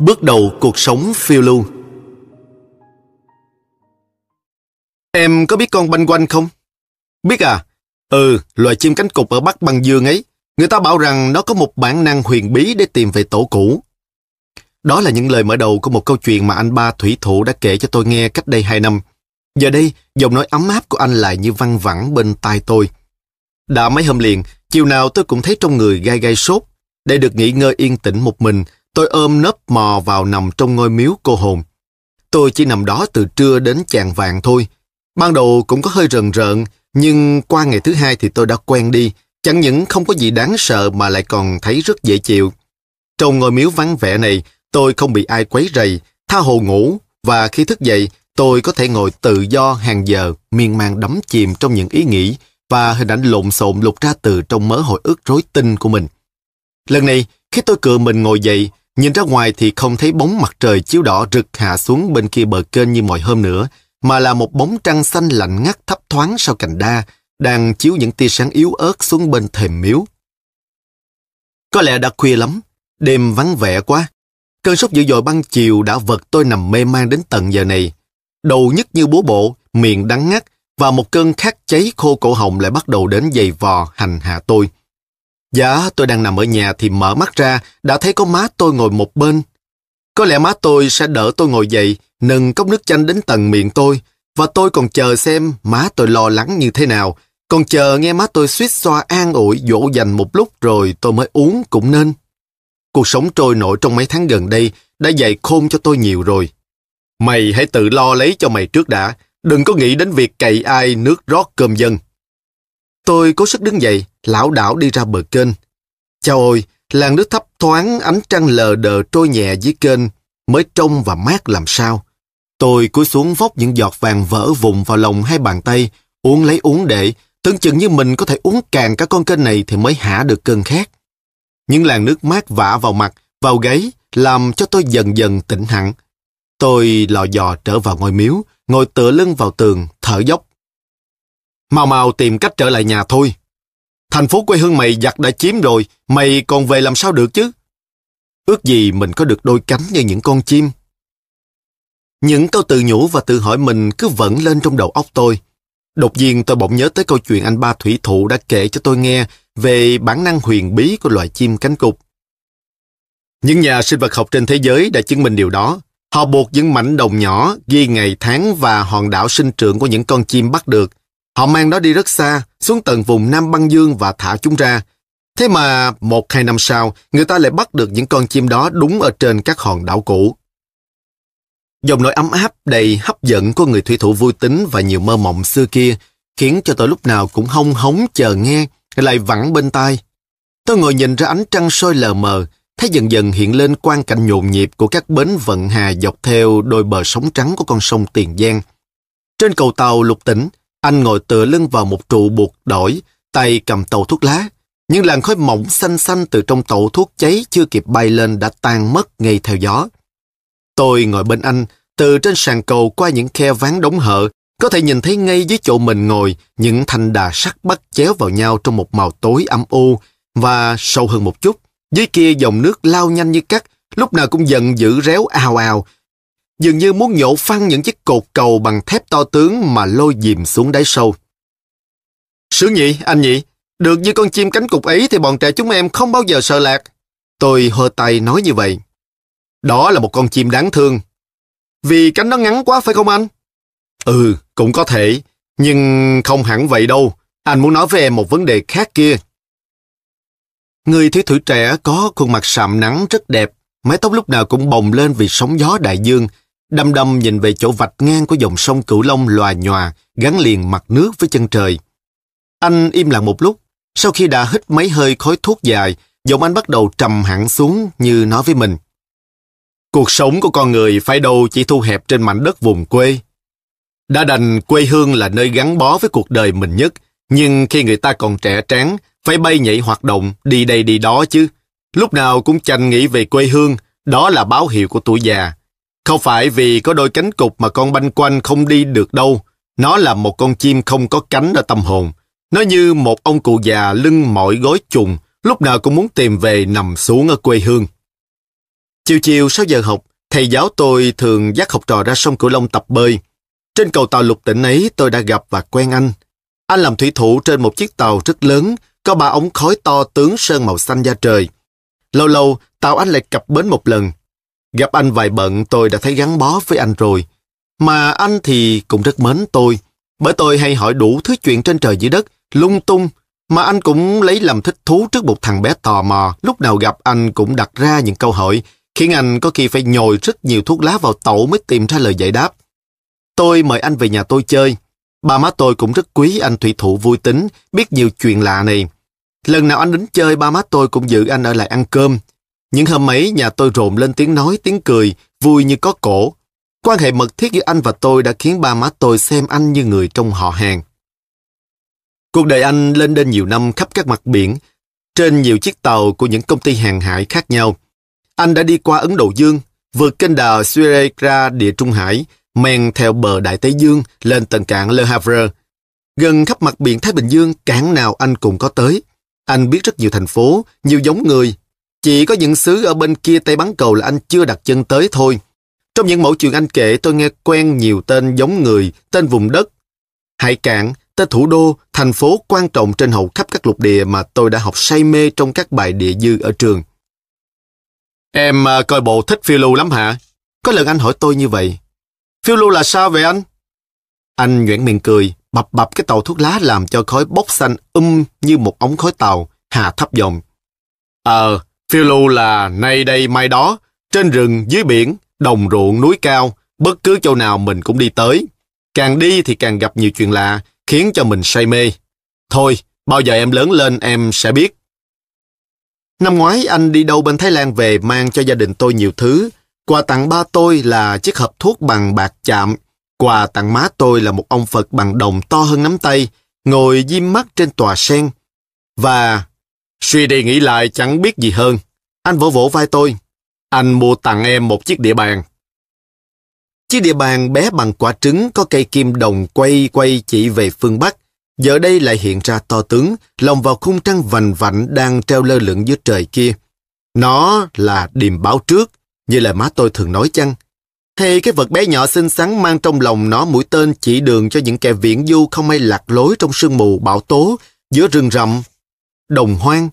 Bước đầu cuộc sống phiêu lưu Em có biết con banh quanh không? Biết à? Ừ, loài chim cánh cụt ở Bắc Băng Dương ấy. Người ta bảo rằng nó có một bản năng huyền bí để tìm về tổ cũ. Đó là những lời mở đầu của một câu chuyện mà anh ba Thủy Thủ đã kể cho tôi nghe cách đây hai năm. Giờ đây, giọng nói ấm áp của anh lại như văng vẳng bên tai tôi. Đã mấy hôm liền, chiều nào tôi cũng thấy trong người gai gai sốt. Để được nghỉ ngơi yên tĩnh một mình, tôi ôm nấp mò vào nằm trong ngôi miếu cô hồn. Tôi chỉ nằm đó từ trưa đến chạng vàng thôi. Ban đầu cũng có hơi rần rợn, nhưng qua ngày thứ hai thì tôi đã quen đi. Chẳng những không có gì đáng sợ mà lại còn thấy rất dễ chịu. Trong ngôi miếu vắng vẻ này, tôi không bị ai quấy rầy, tha hồ ngủ, và khi thức dậy, tôi có thể ngồi tự do hàng giờ, miên man đắm chìm trong những ý nghĩ và hình ảnh lộn xộn lục ra từ trong mớ hồi ức rối tinh của mình. Lần này, khi tôi cựa mình ngồi dậy, nhìn ra ngoài thì không thấy bóng mặt trời chiếu đỏ rực hạ xuống bên kia bờ kênh như mọi hôm nữa, mà là một bóng trăng xanh lạnh ngắt thấp thoáng sau cành đa, đang chiếu những tia sáng yếu ớt xuống bên thềm miếu. Có lẽ đã khuya lắm, đêm vắng vẻ quá. Cơn sốt dữ dội băng chiều đã vật tôi nằm mê man đến tận giờ này. Đầu nhức như bố bộ, miệng đắng ngắt, và một cơn khát cháy khô cổ họng lại bắt đầu đến dày vò hành hạ tôi. Dạ, tôi đang nằm ở nhà thì mở mắt ra, đã thấy có má tôi ngồi một bên. Có lẽ má tôi sẽ đỡ tôi ngồi dậy, nâng cốc nước chanh đến tầng miệng tôi, và tôi còn chờ xem má tôi lo lắng như thế nào, còn chờ nghe má tôi suýt xoa an ủi dỗ dành một lúc rồi tôi mới uống cũng nên. Cuộc sống trôi nổi trong mấy tháng gần đây đã dạy khôn cho tôi nhiều rồi. Mày hãy tự lo lấy cho mày trước đã, đừng có nghĩ đến việc cậy ai nước rót cơm dân. Tôi cố sức đứng dậy, lão đảo đi ra bờ kênh. Chào ôi, làn nước thấp thoáng ánh trăng lờ đờ trôi nhẹ dưới kênh, mới trong và mát làm sao. Tôi cúi xuống vóc những giọt vàng vỡ vùng vào lòng hai bàn tay, uống lấy uống để, tưởng chừng như mình có thể uống càng cả con kênh này thì mới hả được cơn khát. Những làn nước mát vả vào mặt, vào gáy, làm cho tôi dần dần tỉnh hẳn. Tôi lò dò trở vào ngôi miếu, ngồi tựa lưng vào tường, thở dốc. Mau mau tìm cách trở lại nhà thôi. Thành phố quê hương mày giặc đã chiếm rồi, mày còn về làm sao được chứ? Ước gì mình có được đôi cánh như những con chim. Những câu tự nhủ và tự hỏi mình cứ vẫn lên trong đầu óc tôi. Đột nhiên tôi bỗng nhớ tới câu chuyện anh ba thủy thụ đã kể cho tôi nghe về bản năng huyền bí của loài chim cánh cụt. Những nhà sinh vật học trên thế giới đã chứng minh điều đó. Họ buộc những mảnh đồng nhỏ ghi ngày tháng và hòn đảo sinh trưởng của những con chim bắt được. Họ mang nó đi rất xa, xuống tận vùng Nam Băng Dương và thả chúng ra. Thế mà một hai năm sau, người ta lại bắt được những con chim đó đúng ở trên các hòn đảo cũ. Dòng nỗi ấm áp đầy hấp dẫn của người thủy thủ vui tính và nhiều mơ mộng xưa kia khiến cho tôi lúc nào cũng hông hống chờ nghe, lại vẳng bên tai. Tôi ngồi nhìn ra ánh trăng soi lờ mờ, thấy dần dần hiện lên quang cảnh nhộn nhịp của các bến vận hà dọc theo đôi bờ sóng trắng của con sông Tiền Giang. Trên cầu tàu lục tỉnh, anh ngồi tựa lưng vào một trụ buộc đổi, tay cầm tàu thuốc lá. Những làn khói mỏng xanh xanh từ trong tàu thuốc cháy chưa kịp bay lên đã tan mất ngay theo gió. Tôi ngồi bên anh, từ trên sàn cầu qua những khe ván đóng hở, có thể nhìn thấy ngay dưới chỗ mình ngồi những thanh đà sắt bắt chéo vào nhau trong một màu tối âm u và sâu hơn một chút. Dưới kia dòng nước lao nhanh như cắt, lúc nào cũng giận dữ réo ào ào. Dường như muốn nhổ phăng những chiếc cột cầu bằng thép to tướng mà lôi dìm xuống đáy sâu. Sướng nhị, anh nhị, được như con chim cánh cục ấy thì bọn trẻ chúng em không bao giờ sợ lạc. Tôi hơ tay nói như vậy. Đó là một con chim đáng thương. Vì cánh nó ngắn quá phải không anh? Ừ, cũng có thể. Nhưng không hẳn vậy đâu. Anh muốn nói với em một vấn đề khác kia. Người thiếu thủy trẻ có khuôn mặt sạm nắng rất đẹp, mái tóc lúc nào cũng bồng lên vì sóng gió đại dương, đăm đăm nhìn về chỗ vạch ngang của dòng sông Cửu Long lòa nhòa, gắn liền mặt nước với chân trời. Anh im lặng một lúc, sau khi đã hít mấy hơi khói thuốc dài, giọng anh bắt đầu trầm hẳn xuống như nói với mình. Cuộc sống của con người phải đâu chỉ thu hẹp trên mảnh đất vùng quê. Đã đành quê hương là nơi gắn bó với cuộc đời mình nhất, nhưng khi người ta còn trẻ tráng, phải bay nhảy hoạt động, đi đây đi đó chứ. Lúc nào cũng chành nghĩ về quê hương, đó là báo hiệu của tuổi già. Không phải vì có đôi cánh cục mà con banh quanh không đi được đâu. Nó là một con chim không có cánh ở tâm hồn. Nó như một ông cụ già lưng mỏi gối trùng, lúc nào cũng muốn tìm về nằm xuống ở quê hương. Chiều chiều sau giờ học, thầy giáo tôi thường dắt học trò ra sông Cửu Long tập bơi. Trên cầu tàu lục tỉnh ấy tôi đã gặp và quen anh. Anh làm thủy thủ trên một chiếc tàu rất lớn, có ba ống khói to tướng sơn màu xanh da trời. Lâu lâu, tàu anh lại cập bến một lần. Gặp anh vài bận tôi đã thấy gắn bó với anh rồi. Mà anh thì cũng rất mến tôi. Bởi tôi hay hỏi đủ thứ chuyện trên trời dưới đất, lung tung, mà anh cũng lấy làm thích thú trước một thằng bé tò mò. Lúc nào gặp anh cũng đặt ra những câu hỏi, khiến anh có khi phải nhồi rất nhiều thuốc lá vào tẩu mới tìm ra lời giải đáp. Tôi mời anh về nhà tôi chơi. Ba má tôi cũng rất quý anh thủy thủ vui tính, biết nhiều chuyện lạ này. Lần nào anh đến chơi, ba má tôi cũng giữ anh ở lại ăn cơm. Những hôm ấy, nhà tôi rộn lên tiếng nói, tiếng cười, vui như có cổ. Quan hệ mật thiết giữa anh và tôi đã khiến ba má tôi xem anh như người trong họ hàng. Cuộc đời anh lên đến nhiều năm khắp các mặt biển, trên nhiều chiếc tàu của những công ty hàng hải khác nhau. Anh đã đi qua Ấn Độ Dương, vượt kênh đào Suez ra địa Trung Hải, men theo bờ Đại Tây Dương lên tận cảng Le Havre. Gần khắp mặt biển Thái Bình Dương, cảng nào anh cũng có tới. Anh biết rất nhiều thành phố, nhiều giống người. Chỉ có những xứ ở bên kia Tây Bán Cầu là anh chưa đặt chân tới thôi. Trong những mẫu chuyện anh kể tôi nghe quen nhiều tên giống người, tên vùng đất. Hải cảng, tên thủ đô, thành phố quan trọng trên hầu khắp các lục địa mà tôi đã học say mê trong các bài địa dư ở trường. Em à, coi bộ thích phiêu lưu lắm hả? Có lần anh hỏi tôi như vậy. Phiêu lưu là sao vậy anh? Anh nhoẻn miệng cười, bập bập cái tàu thuốc lá làm cho khói bốc xanh um như một ống khói tàu, hạ thấp giọng Ờ, phiêu lưu là nay đây mai đó, trên rừng, dưới biển, đồng ruộng, núi cao, bất cứ chỗ nào mình cũng đi tới. Càng đi thì càng gặp nhiều chuyện lạ, khiến cho mình say mê. Thôi, bao giờ em lớn lên em sẽ biết. Năm ngoái anh đi đâu bên Thái Lan về mang cho gia đình tôi nhiều thứ. Quà tặng ba tôi là chiếc hộp thuốc bằng bạc chạm. Quà tặng má tôi là một ông Phật bằng đồng to hơn nắm tay, ngồi diêm mắt trên tòa sen. Và suy đi nghĩ lại chẳng biết gì hơn. Anh vỗ vỗ vai tôi. Anh mua tặng em một chiếc địa bàn. Chiếc địa bàn bé bằng quả trứng có cây kim đồng quay quay chỉ về phương Bắc. Giờ đây lại hiện ra to tướng, lồng vào khung trăng vành vạnh đang treo lơ lửng dưới trời kia. Nó là điềm báo trước, như lời má tôi thường nói chăng? Hay cái vật bé nhỏ xinh xắn mang trong lòng nó mũi tên chỉ đường cho những kẻ viễn du không may lạc lối trong sương mù bão tố, giữa rừng rậm, đồng hoang.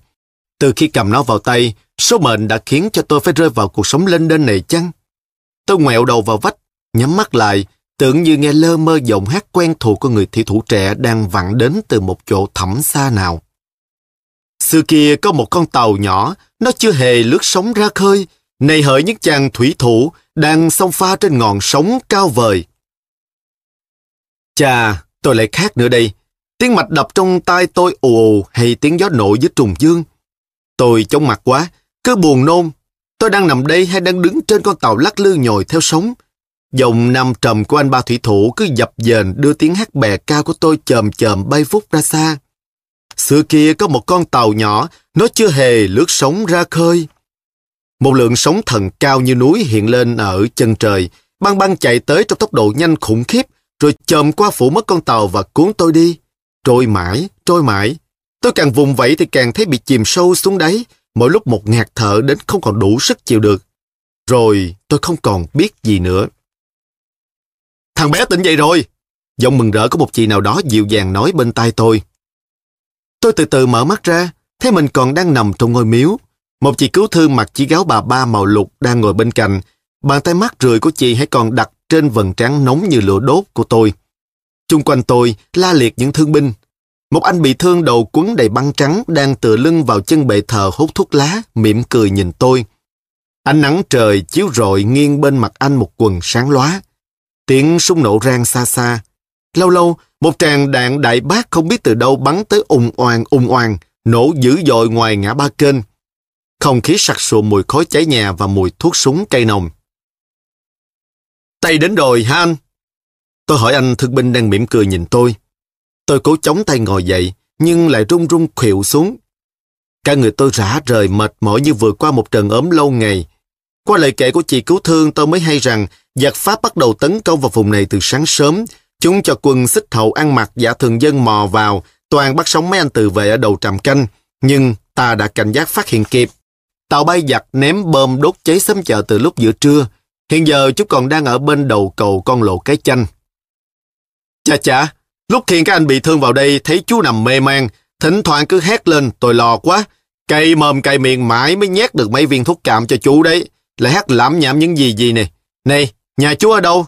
Từ khi cầm nó vào tay, số mệnh đã khiến cho tôi phải rơi vào cuộc sống lên đên này chăng? Tôi ngoẹo đầu vào vách, nhắm mắt lại, tưởng như nghe lơ mơ giọng hát quen thuộc của người thị thủ trẻ đang vặn đến từ một chỗ thẳm xa nào. Xưa kia có một con tàu nhỏ, nó chưa hề lướt sóng ra khơi, này hỡi những chàng thủy thủ đang song pha trên ngọn sóng cao vời. Chà, tôi lại khác nữa đây. Tiếng mạch đập trong tai tôi ù ù hay tiếng gió nổi dưới trùng dương. Tôi chóng mặt quá, cứ buồn nôn. Tôi đang nằm đây hay đang đứng trên con tàu lắc lư nhồi theo sóng. Dòng nam trầm của anh ba thủy thủ cứ dập dềnh đưa tiếng hát bè cao của tôi chờm chờm bay phút ra xa. Xưa kia có một con tàu nhỏ, nó chưa hề lướt sóng ra khơi. Một lượng sóng thần cao như núi hiện lên ở chân trời, băng băng chạy tới trong tốc độ nhanh khủng khiếp, rồi chồm qua phủ mất con tàu và cuốn tôi đi. Trôi mãi, trôi mãi. Tôi càng vùng vẫy thì càng thấy bị chìm sâu xuống đáy, mỗi lúc một ngạt thở đến không còn đủ sức chịu được. Rồi tôi không còn biết gì nữa. Thằng bé tỉnh dậy rồi. Giọng mừng rỡ của một chị nào đó dịu dàng nói bên tai tôi. Tôi từ từ mở mắt ra, thấy mình còn đang nằm trong ngôi miếu. Một chị cứu thương mặc chiếc áo bà ba màu lục đang ngồi bên cạnh. Bàn tay mát rượi của chị hãy còn đặt trên vần trán nóng như lửa đốt của tôi. Chung quanh tôi la liệt những thương binh. Một anh bị thương đầu quấn đầy băng trắng đang tựa lưng vào chân bệ thờ hút thuốc lá, mỉm cười nhìn tôi. Ánh nắng trời chiếu rọi nghiêng bên mặt anh một quần sáng lóa. Tiếng súng nổ rang xa xa. Lâu lâu, một tràng đạn đại bác không biết từ đâu bắn tới ùng oàng ùng oàng, nổ dữ dội ngoài ngã ba kênh. Không khí sặc sụa mùi khói cháy nhà và mùi thuốc súng cây nồng. Tay đến rồi hả anh? Tôi hỏi anh thương binh đang mỉm cười nhìn tôi. Tôi cố chống tay ngồi dậy, nhưng lại run run khuỵu xuống. Cả người tôi rã rời mệt mỏi như vừa qua một trận ốm lâu ngày. Qua lời kể của chị cứu thương tôi mới hay rằng giặc Pháp bắt đầu tấn công vào vùng này từ sáng sớm. Chúng cho quân xích hậu ăn mặc giả thường dân mò vào, toàn bắt sống mấy anh tự vệ ở đầu tràm canh. Nhưng ta đã cảnh giác phát hiện kịp. Tàu bay giặc ném bơm đốt cháy xóm chợ từ lúc giữa trưa. Hiện giờ chúng còn đang ở bên đầu cầu con lộ cái chanh. Chà chà, lúc khiêng các anh bị thương vào đây thấy chú nằm mê man, thỉnh thoảng cứ hét lên, tôi lo quá. Cây mồm cây miệng mãi mới nhét được mấy viên thuốc cảm cho chú đấy. Lại hát lãm nhảm những gì gì nè. Này, nhà chú ở đâu?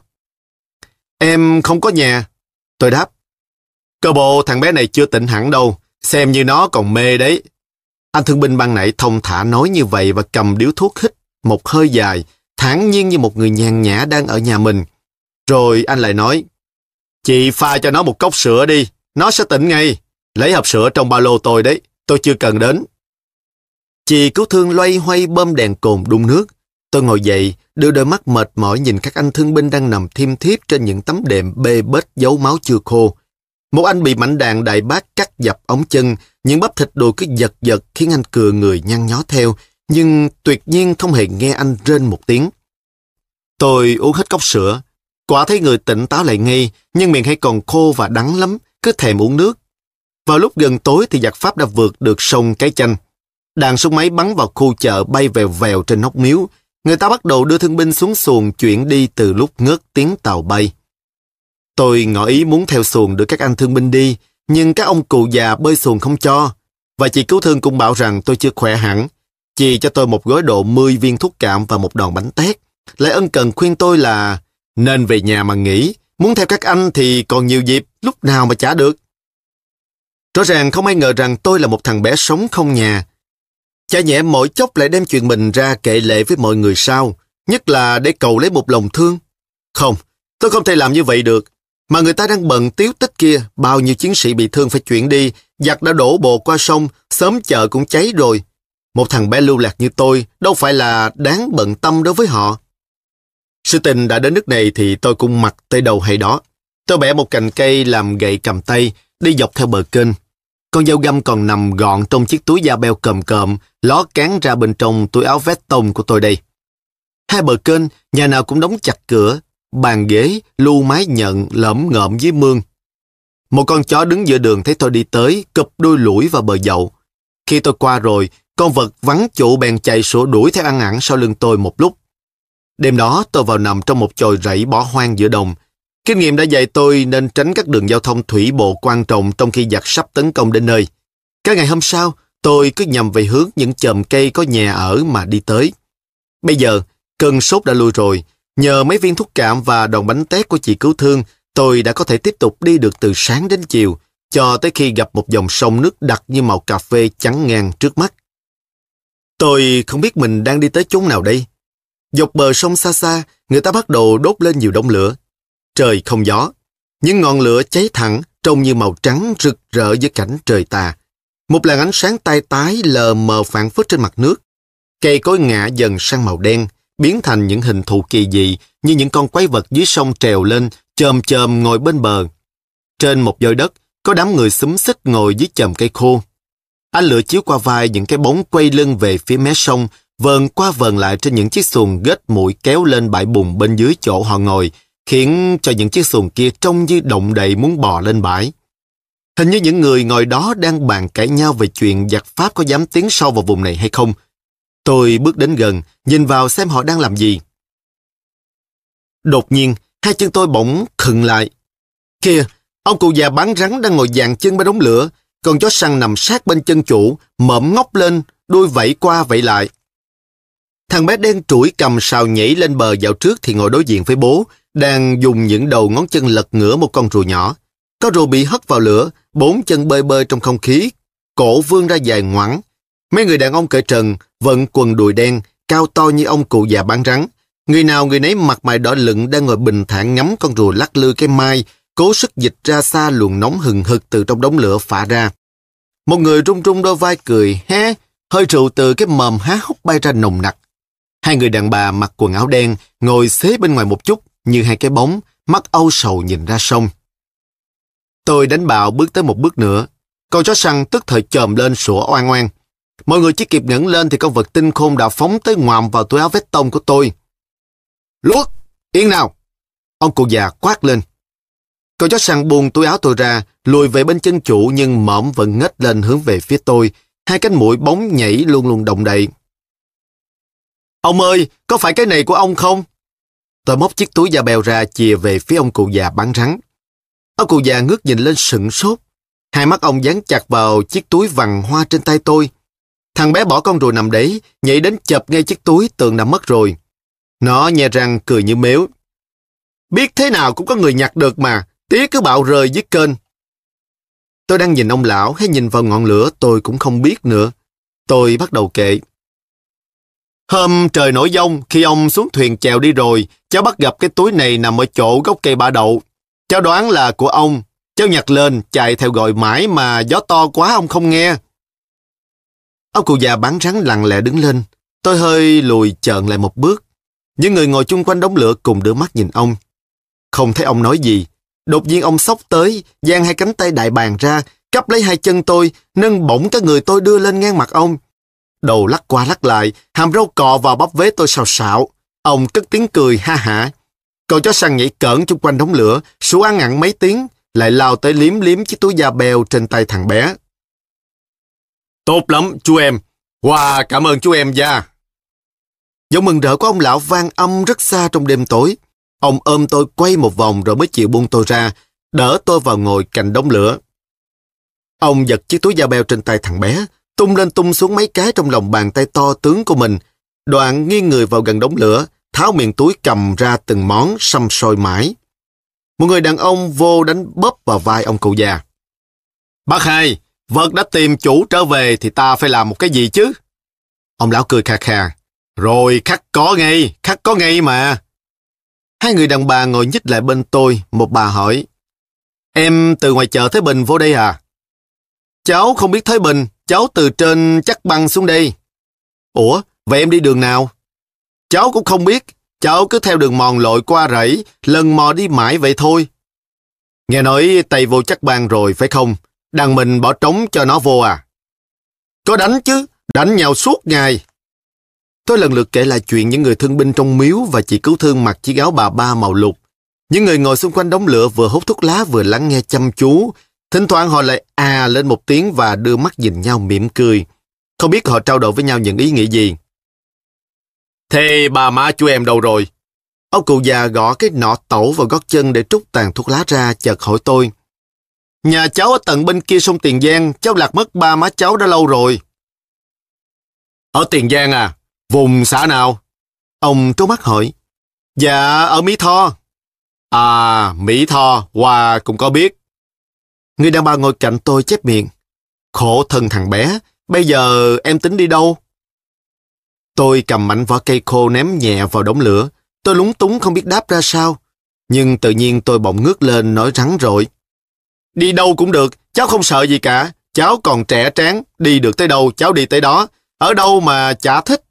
Em không có nhà. Tôi đáp. Cơ bộ thằng bé này chưa tỉnh hẳn đâu. Xem như nó còn mê đấy. Anh thương binh ban nãy thông thả nói như vậy và cầm điếu thuốc hít một hơi dài, thản nhiên như một người nhàn nhã đang ở nhà mình. Rồi anh lại nói, Chị pha cho nó một cốc sữa đi, nó sẽ tỉnh ngay. Lấy hộp sữa trong ba lô tôi đấy, tôi chưa cần đến. Chị cứu thương loay hoay bơm đèn cồn đun nước. Tôi ngồi dậy, đưa đôi mắt mệt mỏi nhìn các anh thương binh đang nằm thiêm thiếp trên những tấm đệm bê bết dấu máu chưa khô. Một anh bị mảnh đạn đại bác cắt dập ống chân, những bắp thịt đùi cứ giật giật khiến anh cừa người nhăn nhó theo, nhưng tuyệt nhiên không hề nghe anh rên một tiếng. Tôi uống hết cốc sữa, quả thấy người tỉnh táo lại ngay, nhưng miệng hay còn khô và đắng lắm, cứ thèm uống nước. Vào lúc gần tối thì giặc Pháp đã vượt được sông Cái Chanh. Đàn súng máy bắn vào khu chợ bay vèo vèo trên nóc miếu. Người ta bắt đầu đưa thương binh xuống xuồng chuyển đi từ lúc ngớt tiếng tàu bay. Tôi ngỏ ý muốn theo xuồng đưa các anh thương binh đi, nhưng các ông cụ già bơi xuồng không cho. Và chị cứu thương cũng bảo rằng tôi chưa khỏe hẳn. Chị cho tôi một gói độ 10 viên thuốc cảm và một đòn bánh tét. Lại ân cần khuyên tôi là nên về nhà mà nghỉ. Muốn theo các anh thì còn nhiều dịp, lúc nào mà trả được. Rõ ràng không ai ngờ rằng tôi là một thằng bé sống không nhà. Cha nhẹ mỗi chốc lại đem chuyện mình ra kệ lệ với mọi người sao? nhất là để cầu lấy một lòng thương. Không, tôi không thể làm như vậy được. Mà người ta đang bận tiếu tích kia, bao nhiêu chiến sĩ bị thương phải chuyển đi, giặc đã đổ bộ qua sông, sớm chợ cũng cháy rồi. Một thằng bé lưu lạc như tôi đâu phải là đáng bận tâm đối với họ. Sự tình đã đến nước này thì tôi cũng mặc tới đầu hay đó. Tôi bẻ một cành cây làm gậy cầm tay, đi dọc theo bờ kênh. Con dao găm còn nằm gọn trong chiếc túi da beo cờm cợm, ló cán ra bên trong túi áo vest tông của tôi đây. Hai bờ kênh, nhà nào cũng đóng chặt cửa, bàn ghế, lưu mái nhận, lởm ngợm dưới mương. Một con chó đứng giữa đường thấy tôi đi tới, cụp đôi lũi vào bờ dậu. Khi tôi qua rồi, con vật vắng chủ bèn chạy sủa đuổi theo ăn ẳng sau lưng tôi một lúc. Đêm đó tôi vào nằm trong một chòi rẫy bỏ hoang giữa đồng. Kinh nghiệm đã dạy tôi nên tránh các đường giao thông thủy bộ quan trọng trong khi giặc sắp tấn công đến nơi. Các ngày hôm sau, tôi cứ nhầm về hướng những chòm cây có nhà ở mà đi tới. Bây giờ, cơn sốt đã lui rồi. Nhờ mấy viên thuốc cảm và đòn bánh tét của chị cứu thương, tôi đã có thể tiếp tục đi được từ sáng đến chiều, cho tới khi gặp một dòng sông nước đặc như màu cà phê trắng ngang trước mắt. Tôi không biết mình đang đi tới chốn nào đây. Dọc bờ sông xa xa, người ta bắt đầu đốt lên nhiều đống lửa. Trời không gió. Những ngọn lửa cháy thẳng, trông như màu trắng rực rỡ giữa cảnh trời tà. Một làn ánh sáng tai tái lờ mờ phản phất trên mặt nước. Cây cối ngã dần sang màu đen, biến thành những hình thù kỳ dị như những con quái vật dưới sông trèo lên, chồm chồm ngồi bên bờ. Trên một dơi đất, có đám người xúm xích ngồi dưới chòm cây khô. Ánh lửa chiếu qua vai những cái bóng quay lưng về phía mé sông, vờn qua vờn lại trên những chiếc xuồng ghét mũi kéo lên bãi bùn bên dưới chỗ họ ngồi, khiến cho những chiếc xuồng kia trông như động đậy muốn bò lên bãi. Hình như những người ngồi đó đang bàn cãi nhau về chuyện giặc Pháp có dám tiến sâu vào vùng này hay không. Tôi bước đến gần, nhìn vào xem họ đang làm gì. Đột nhiên, hai chân tôi bỗng khựng lại. Kìa, ông cụ già bán rắn đang ngồi dàn chân bên đống lửa, còn chó săn nằm sát bên chân chủ, mõm ngóc lên, đuôi vẫy qua vẫy lại. Thằng bé đen trũi cầm sào nhảy lên bờ dạo trước thì ngồi đối diện với bố, đang dùng những đầu ngón chân lật ngửa một con rùa nhỏ. Con rùa bị hất vào lửa, bốn chân bơi bơi trong không khí, cổ vươn ra dài ngoẳng. Mấy người đàn ông cởi trần, vận quần đùi đen, cao to như ông cụ già bán rắn. Người nào người nấy mặt mày đỏ lựng đang ngồi bình thản ngắm con rùa lắc lư cái mai, cố sức dịch ra xa luồng nóng hừng hực từ trong đống lửa phả ra. Một người rung rung đôi vai cười, hé, hơi rượu từ cái mầm há hốc bay ra nồng nặc. Hai người đàn bà mặc quần áo đen, ngồi xế bên ngoài một chút, như hai cái bóng, mắt âu sầu nhìn ra sông. Tôi đánh bạo bước tới một bước nữa. Con chó săn tức thời chồm lên sủa oan oan. Mọi người chỉ kịp ngẩng lên thì con vật tinh khôn đã phóng tới ngoạm vào túi áo vest tông của tôi. Luốt! Yên nào! Ông cụ già quát lên. Con chó săn buông túi áo tôi ra, lùi về bên chân chủ nhưng mõm vẫn ngết lên hướng về phía tôi. Hai cánh mũi bóng nhảy luôn luôn động đậy. Ông ơi, có phải cái này của ông không? Tôi móc chiếc túi da bèo ra chìa về phía ông cụ già bán rắn. Ông cụ già ngước nhìn lên sững sốt. Hai mắt ông dán chặt vào chiếc túi vằn hoa trên tay tôi. Thằng bé bỏ con rùa nằm đấy, nhảy đến chập ngay chiếc túi tưởng nằm mất rồi. Nó nhe răng cười như mếu. Biết thế nào cũng có người nhặt được mà, tía cứ bạo rời dưới kênh. Tôi đang nhìn ông lão hay nhìn vào ngọn lửa tôi cũng không biết nữa. Tôi bắt đầu kể. Hôm trời nổi giông, khi ông xuống thuyền chèo đi rồi, cháu bắt gặp cái túi này nằm ở chỗ gốc cây ba đậu. Cháu đoán là của ông. Cháu nhặt lên, chạy theo gọi mãi mà gió to quá ông không nghe. Ông cụ già bán rắn lặng lẽ đứng lên. Tôi hơi lùi chợn lại một bước. Những người ngồi chung quanh đống lửa cùng đưa mắt nhìn ông. Không thấy ông nói gì. Đột nhiên ông sốc tới, giang hai cánh tay đại bàng ra, cắp lấy hai chân tôi, nâng bổng cả người tôi đưa lên ngang mặt ông. Đầu lắc qua lắc lại, hàm râu cọ vào bắp vế tôi xào xạo. Ông cất tiếng cười ha hả. Cậu chó săn nhảy cỡn chung quanh đống lửa, sú ăn ngặn mấy tiếng, lại lao tới liếm liếm chiếc túi da bèo trên tay thằng bé. Tốt lắm, chú em. Wow, cảm ơn chú em gia. Giọng mừng rỡ của ông lão vang âm rất xa trong đêm tối. Ông ôm tôi quay một vòng rồi mới chịu buông tôi ra, đỡ tôi vào ngồi cạnh đống lửa. Ông giật chiếc túi da beo trên tay thằng bé, tung lên tung xuống mấy cái trong lòng bàn tay to tướng của mình. Đoạn nghiêng người vào gần đống lửa, tháo miệng túi cầm ra từng món xăm soi mãi. Một người đàn ông vô đánh bóp vào vai ông cụ già. Bác hai, vật đã tìm chủ trở về thì ta phải làm một cái gì chứ? Ông lão cười khà khà. Rồi khắc có ngay, khắc có ngay mà. Hai người đàn bà ngồi nhích lại bên tôi, một bà hỏi. Em từ ngoài chợ Thế Bình vô đây à? Cháu không biết Thế Bình, cháu từ trên chắc băng xuống đây. Ủa, vậy em đi đường nào? Cháu cũng không biết, cháu cứ theo đường mòn lội qua rẫy, lần mò đi mãi vậy thôi. Nghe nói tay vô chắc băng rồi phải không? Đàn mình bỏ trống cho nó vô à? Có đánh chứ, đánh nhau suốt ngày. Tôi lần lượt kể lại chuyện những người thương binh trong miếu và chị cứu thương mặc chiếc áo bà ba màu lục. Những người ngồi xung quanh đống lửa vừa hút thuốc lá vừa lắng nghe chăm chú. Thỉnh thoảng họ lại à lên một tiếng và đưa mắt nhìn nhau mỉm cười. Không biết họ trao đổi với nhau những ý nghĩ gì. Thế bà má chú em đâu rồi? Ông cụ già gõ cái nọ tẩu vào gót chân để trút tàn thuốc lá ra chợt hỏi tôi. Nhà cháu ở tận bên kia sông Tiền Giang, cháu lạc mất ba má cháu đã lâu rồi. Ở Tiền Giang à? Vùng xã nào? Ông trố mắt hỏi. Dạ, ở Mỹ Tho. À, Mỹ Tho, Hòa cũng có biết. Người đàn bà ngồi cạnh tôi chép miệng. Khổ thân thằng bé, bây giờ em tính đi đâu? Tôi cầm mảnh vỏ cây khô ném nhẹ vào đống lửa. Tôi lúng túng không biết đáp ra sao. Nhưng tự nhiên tôi bỗng ngước lên nói rắn rồi. Đi đâu cũng được, cháu không sợ gì cả. Cháu còn trẻ tráng, đi được tới đâu cháu đi tới đó. Ở đâu mà chả thích.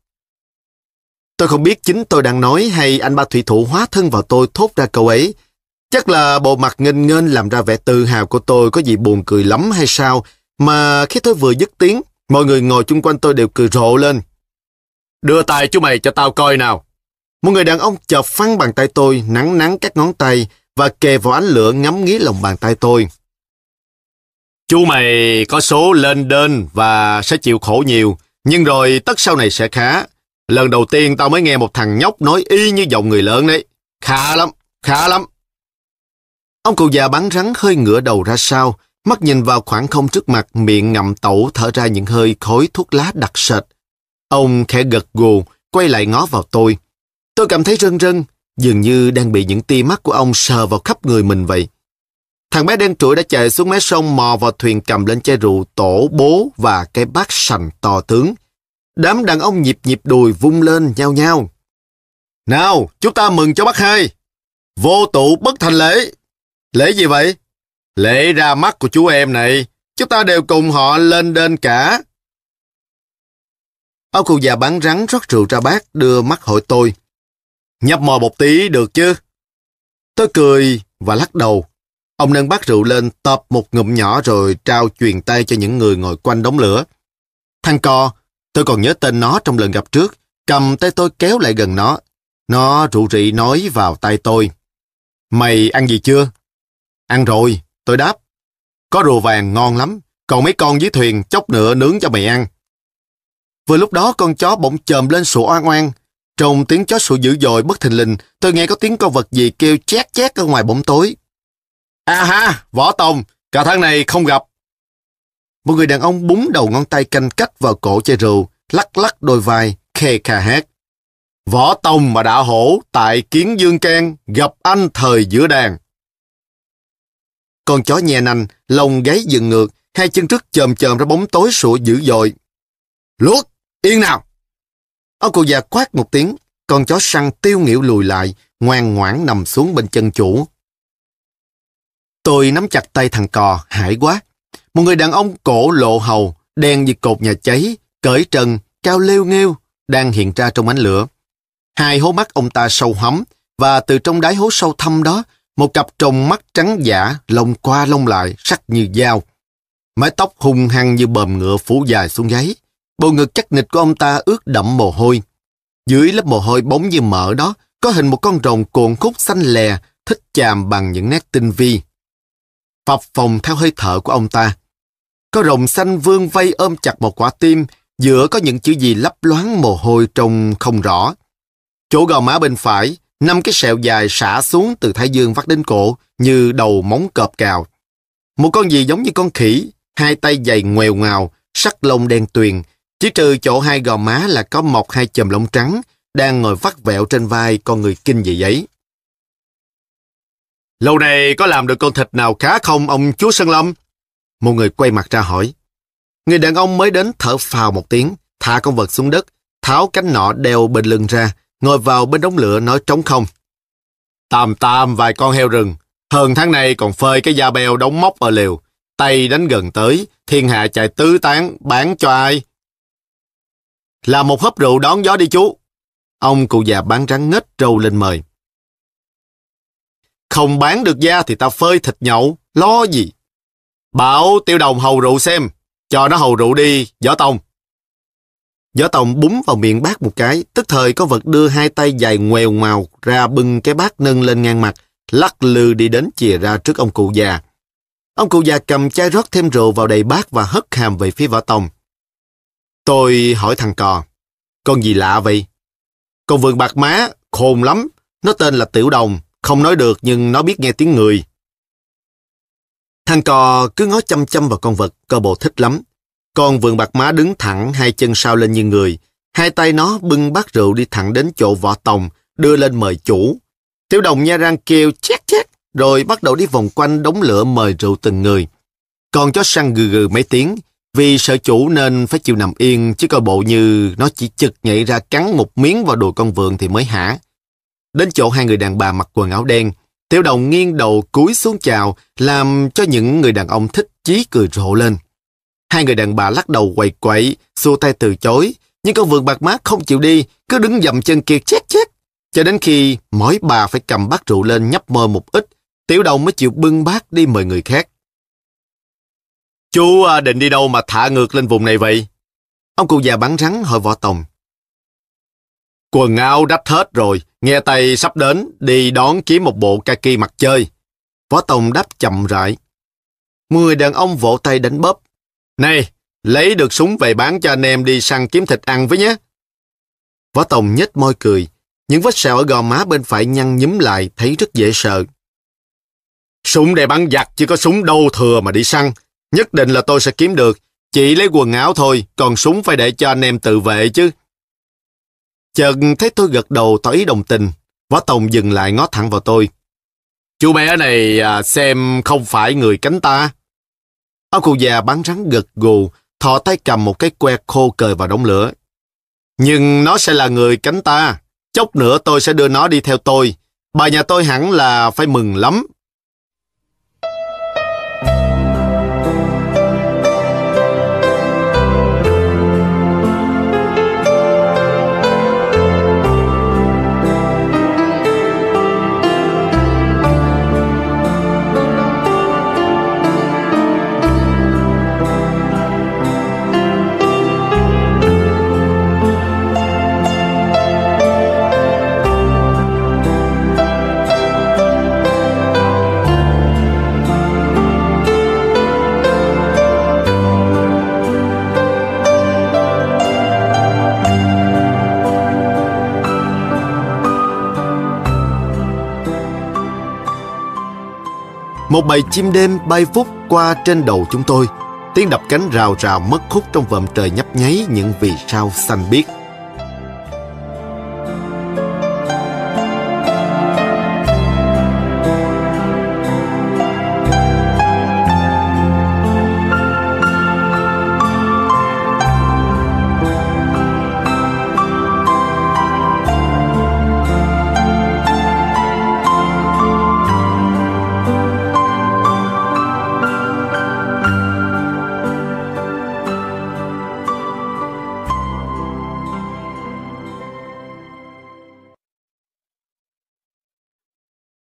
Tôi không biết chính tôi đang nói hay anh ba thủy thủ hóa thân vào tôi thốt ra câu ấy. Chắc là bộ mặt nghênh nghênh làm ra vẻ tự hào của tôi có gì buồn cười lắm hay sao, mà khi tôi vừa dứt tiếng, mọi người ngồi chung quanh tôi đều cười rộ lên. Đưa tay chú mày cho tao coi nào. Một người đàn ông chợp phăng bàn tay tôi, nắng nắng các ngón tay và kề vào ánh lửa ngắm nghía lòng bàn tay tôi. Chú mày có số lên đơn và sẽ chịu khổ nhiều, nhưng rồi tất sau này sẽ khá. Lần đầu tiên tao mới nghe một thằng nhóc nói y như giọng người lớn đấy. Khá lắm, khá lắm. Ông cụ già bắn rắn hơi ngửa đầu ra sau, mắt nhìn vào khoảng không trước mặt, miệng ngậm tẩu thở ra những hơi khói thuốc lá đặc sệt. Ông khẽ gật gù, quay lại ngó vào tôi. Tôi cảm thấy rân rân, dường như đang bị những tia mắt của ông sờ vào khắp người mình vậy. Thằng bé đen trụi đã chạy xuống mé sông mò vào thuyền cầm lên chai rượu tổ bố và cái bát sành to tướng. Đám đàn ông nhịp nhịp đùi vung lên nhau nhau. Nào, chúng ta mừng cho bác hai. Vô tụ bất thành lễ. Lễ gì vậy? Lễ ra mắt của chú em này. Chúng ta đều cùng họ lên đên cả. Ông cụ già bán rắn rót rượu ra bát đưa mắt hỏi tôi. Nhấp mò một tí được chứ? Tôi cười và lắc đầu. Ông nâng bát rượu lên tập một ngụm nhỏ rồi trao truyền tay cho những người ngồi quanh đống lửa. Thằng co, tôi còn nhớ tên nó trong lần gặp trước, cầm tay tôi kéo lại gần nó. Nó rụ rị nói vào tay tôi. Mày ăn gì chưa? Ăn rồi, tôi đáp. Có rùa vàng ngon lắm, còn mấy con dưới thuyền chốc nữa nướng cho mày ăn. Vừa lúc đó con chó bỗng chồm lên sủa oan oan. Trong tiếng chó sủa dữ dội bất thình lình, tôi nghe có tiếng con vật gì kêu chét chét ở ngoài bóng tối. À ha, Võ Tông, cả tháng này không gặp. Một người đàn ông búng đầu ngón tay canh cách vào cổ chai rượu, lắc lắc đôi vai, khe khà hát. Võ Tông mà đã hổ tại Kiến Dương Can gặp anh thời giữa đàn. Con chó nhè nành, lông gáy dựng ngược, hai chân trước chồm chồm ra bóng tối sủa dữ dội. Luốt, yên nào! Ông cụ già quát một tiếng, con chó săn tiêu nghỉu lùi lại, ngoan ngoãn nằm xuống bên chân chủ. Tôi nắm chặt tay thằng cò, hải quá. Một người đàn ông cổ lộ hầu, đen như cột nhà cháy, cởi trần, cao lêu nghêu, đang hiện ra trong ánh lửa. Hai hố mắt ông ta sâu hắm, và từ trong đáy hố sâu thăm đó, một cặp tròng mắt trắng giả, lông qua lông lại, sắc như dao. Mái tóc hung hăng như bờm ngựa phủ dài xuống gáy. Bộ ngực chắc nịch của ông ta ướt đậm mồ hôi. Dưới lớp mồ hôi bóng như mỡ đó, có hình một con rồng cuộn khúc xanh lè, thích chàm bằng những nét tinh vi. Phập phòng theo hơi thở của ông ta. Có rồng xanh vương vây ôm chặt một quả tim, giữa có những chữ gì lấp loáng mồ hôi trông không rõ. Chỗ gò má bên phải, năm cái sẹo dài xả xuống từ thái dương vắt đến cổ như đầu móng cọp cào. Một con gì giống như con khỉ, hai tay dày ngoèo ngào, sắc lông đen tuyền, chỉ trừ chỗ hai gò má là có mọc hai chùm lông trắng, đang ngồi vắt vẹo trên vai con người kinh dị giấy. Lâu này có làm được con thịt nào khá không ông chúa Sơn Lâm? Một người quay mặt ra hỏi. Người đàn ông mới đến thở phào một tiếng, thả con vật xuống đất, tháo cánh nọ đeo bên lưng ra, ngồi vào bên đống lửa nói trống không. tàm tàm vài con heo rừng, hơn tháng này còn phơi cái da beo đóng móc ở liều, tay đánh gần tới, thiên hạ chạy tứ tán, bán cho ai? Là một hớp rượu đón gió đi chú. Ông cụ già bán rắn ngết trâu lên mời. Không bán được da thì ta phơi thịt nhậu, lo gì? Bảo tiêu đồng hầu rượu xem, cho nó hầu rượu đi, võ tông. Võ Tòng búng vào miệng bác một cái, tức thời có vật đưa hai tay dài ngoèo màu ra bưng cái bát nâng lên ngang mặt, lắc lư đi đến chìa ra trước ông cụ già. Ông cụ già cầm chai rót thêm rượu vào đầy bát và hất hàm về phía võ Tòng. Tôi hỏi thằng cò, con gì lạ vậy? Con vườn bạc má, khôn lắm, nó tên là Tiểu Đồng, không nói được nhưng nó biết nghe tiếng người. Thằng cò cứ ngó chăm chăm vào con vật, cơ bộ thích lắm. Con vườn bạc má đứng thẳng, hai chân sao lên như người. Hai tay nó bưng bát rượu đi thẳng đến chỗ võ tòng, đưa lên mời chủ. Tiểu đồng nha răng kêu chét chét, rồi bắt đầu đi vòng quanh đống lửa mời rượu từng người. Con chó săn gừ gừ mấy tiếng, vì sợ chủ nên phải chịu nằm yên, chứ coi bộ như nó chỉ chực nhảy ra cắn một miếng vào đùi con vườn thì mới hả. Đến chỗ hai người đàn bà mặc quần áo đen, Tiểu đồng nghiêng đầu cúi xuống chào, làm cho những người đàn ông thích chí cười rộ lên. Hai người đàn bà lắc đầu quậy quậy, xua tay từ chối, nhưng con vườn bạc mát không chịu đi, cứ đứng dầm chân kia chết chết. Cho đến khi mỗi bà phải cầm bát rượu lên nhấp mơ một ít, tiểu đồng mới chịu bưng bát đi mời người khác. Chú à, định đi đâu mà thả ngược lên vùng này vậy? Ông cụ già bắn rắn hỏi võ tòng. Quần áo đắp hết rồi, nghe tay sắp đến, đi đón kiếm một bộ kaki mặc chơi. Võ Tòng đáp chậm rãi. Mười đàn ông vỗ tay đánh bóp. Này, lấy được súng về bán cho anh em đi săn kiếm thịt ăn với nhé. Võ Tòng nhếch môi cười. Những vết sẹo ở gò má bên phải nhăn nhúm lại, thấy rất dễ sợ. Súng để bắn giặc chứ có súng đâu thừa mà đi săn. Nhất định là tôi sẽ kiếm được. Chỉ lấy quần áo thôi, còn súng phải để cho anh em tự vệ chứ. Chợt thấy tôi gật đầu tỏ ý đồng tình. Võ Tòng dừng lại ngó thẳng vào tôi. Chú bé này à, xem không phải người cánh ta. Ông cụ già bán rắn gật gù, thò tay cầm một cái que khô cời vào đống lửa. Nhưng nó sẽ là người cánh ta. Chốc nữa tôi sẽ đưa nó đi theo tôi. Bà nhà tôi hẳn là phải mừng lắm Một bầy chim đêm bay phút qua trên đầu chúng tôi. Tiếng đập cánh rào rào mất khúc trong vòm trời nhấp nháy những vì sao xanh biếc.